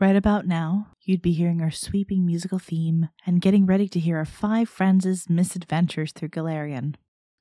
Right about now, you'd be hearing our sweeping musical theme and getting ready to hear our five friends' misadventures through Galarian.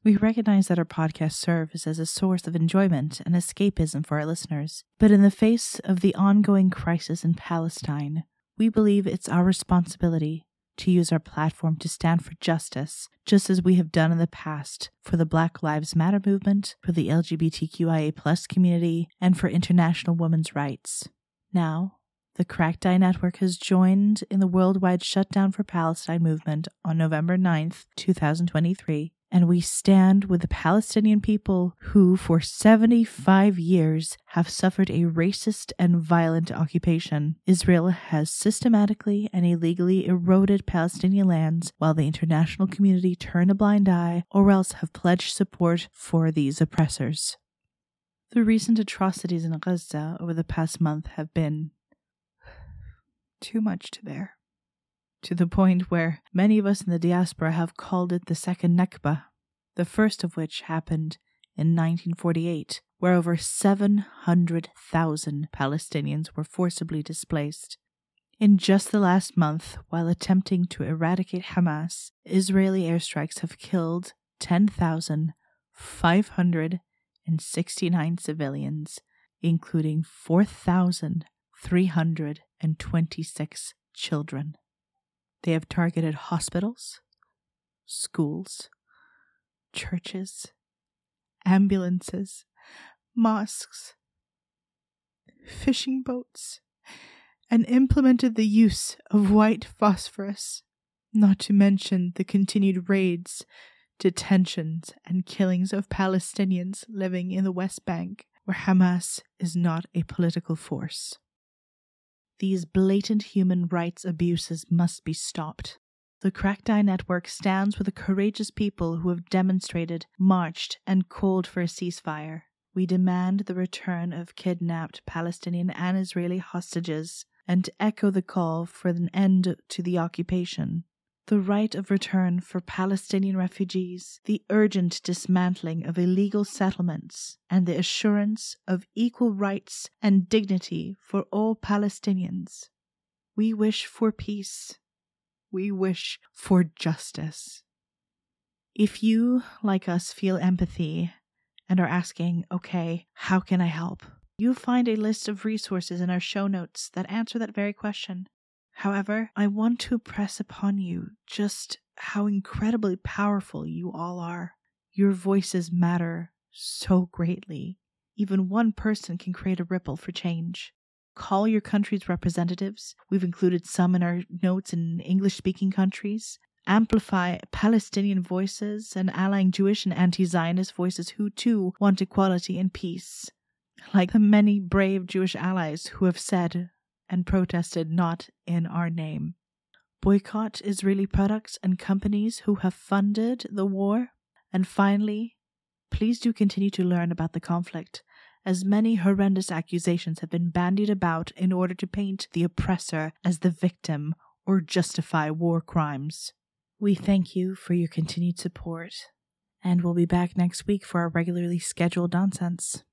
We recognize that our podcast serves as a source of enjoyment and escapism for our listeners, but in the face of the ongoing crisis in Palestine, we believe it's our responsibility to use our platform to stand for justice, just as we have done in the past for the Black Lives Matter movement, for the LGBTQIA community, and for international women's rights. Now, the Cracked Network has joined in the worldwide shutdown for Palestine movement on November 9th, 2023, and we stand with the Palestinian people who, for 75 years, have suffered a racist and violent occupation. Israel has systematically and illegally eroded Palestinian lands while the international community turn a blind eye or else have pledged support for these oppressors. The recent atrocities in Gaza over the past month have been too much to bear. To the point where many of us in the diaspora have called it the second Nakba, the first of which happened in 1948, where over 700,000 Palestinians were forcibly displaced. In just the last month, while attempting to eradicate Hamas, Israeli airstrikes have killed 10,569 civilians, including 4,000 326 children. They have targeted hospitals, schools, churches, ambulances, mosques, fishing boats, and implemented the use of white phosphorus, not to mention the continued raids, detentions, and killings of Palestinians living in the West Bank, where Hamas is not a political force. These blatant human rights abuses must be stopped. The Cracked Die Network stands with the courageous people who have demonstrated, marched, and called for a ceasefire. We demand the return of kidnapped Palestinian and Israeli hostages and echo the call for an end to the occupation the right of return for Palestinian refugees, the urgent dismantling of illegal settlements, and the assurance of equal rights and dignity for all Palestinians. We wish for peace. We wish for justice. If you, like us, feel empathy and are asking, okay, how can I help? You'll find a list of resources in our show notes that answer that very question. However, I want to press upon you just how incredibly powerful you all are. Your voices matter so greatly. Even one person can create a ripple for change. Call your country's representatives. We've included some in our notes in English speaking countries. Amplify Palestinian voices and allying Jewish and anti Zionist voices who too want equality and peace. Like the many brave Jewish allies who have said, and protested not in our name. Boycott Israeli products and companies who have funded the war. And finally, please do continue to learn about the conflict, as many horrendous accusations have been bandied about in order to paint the oppressor as the victim or justify war crimes. We thank you for your continued support, and we'll be back next week for our regularly scheduled nonsense.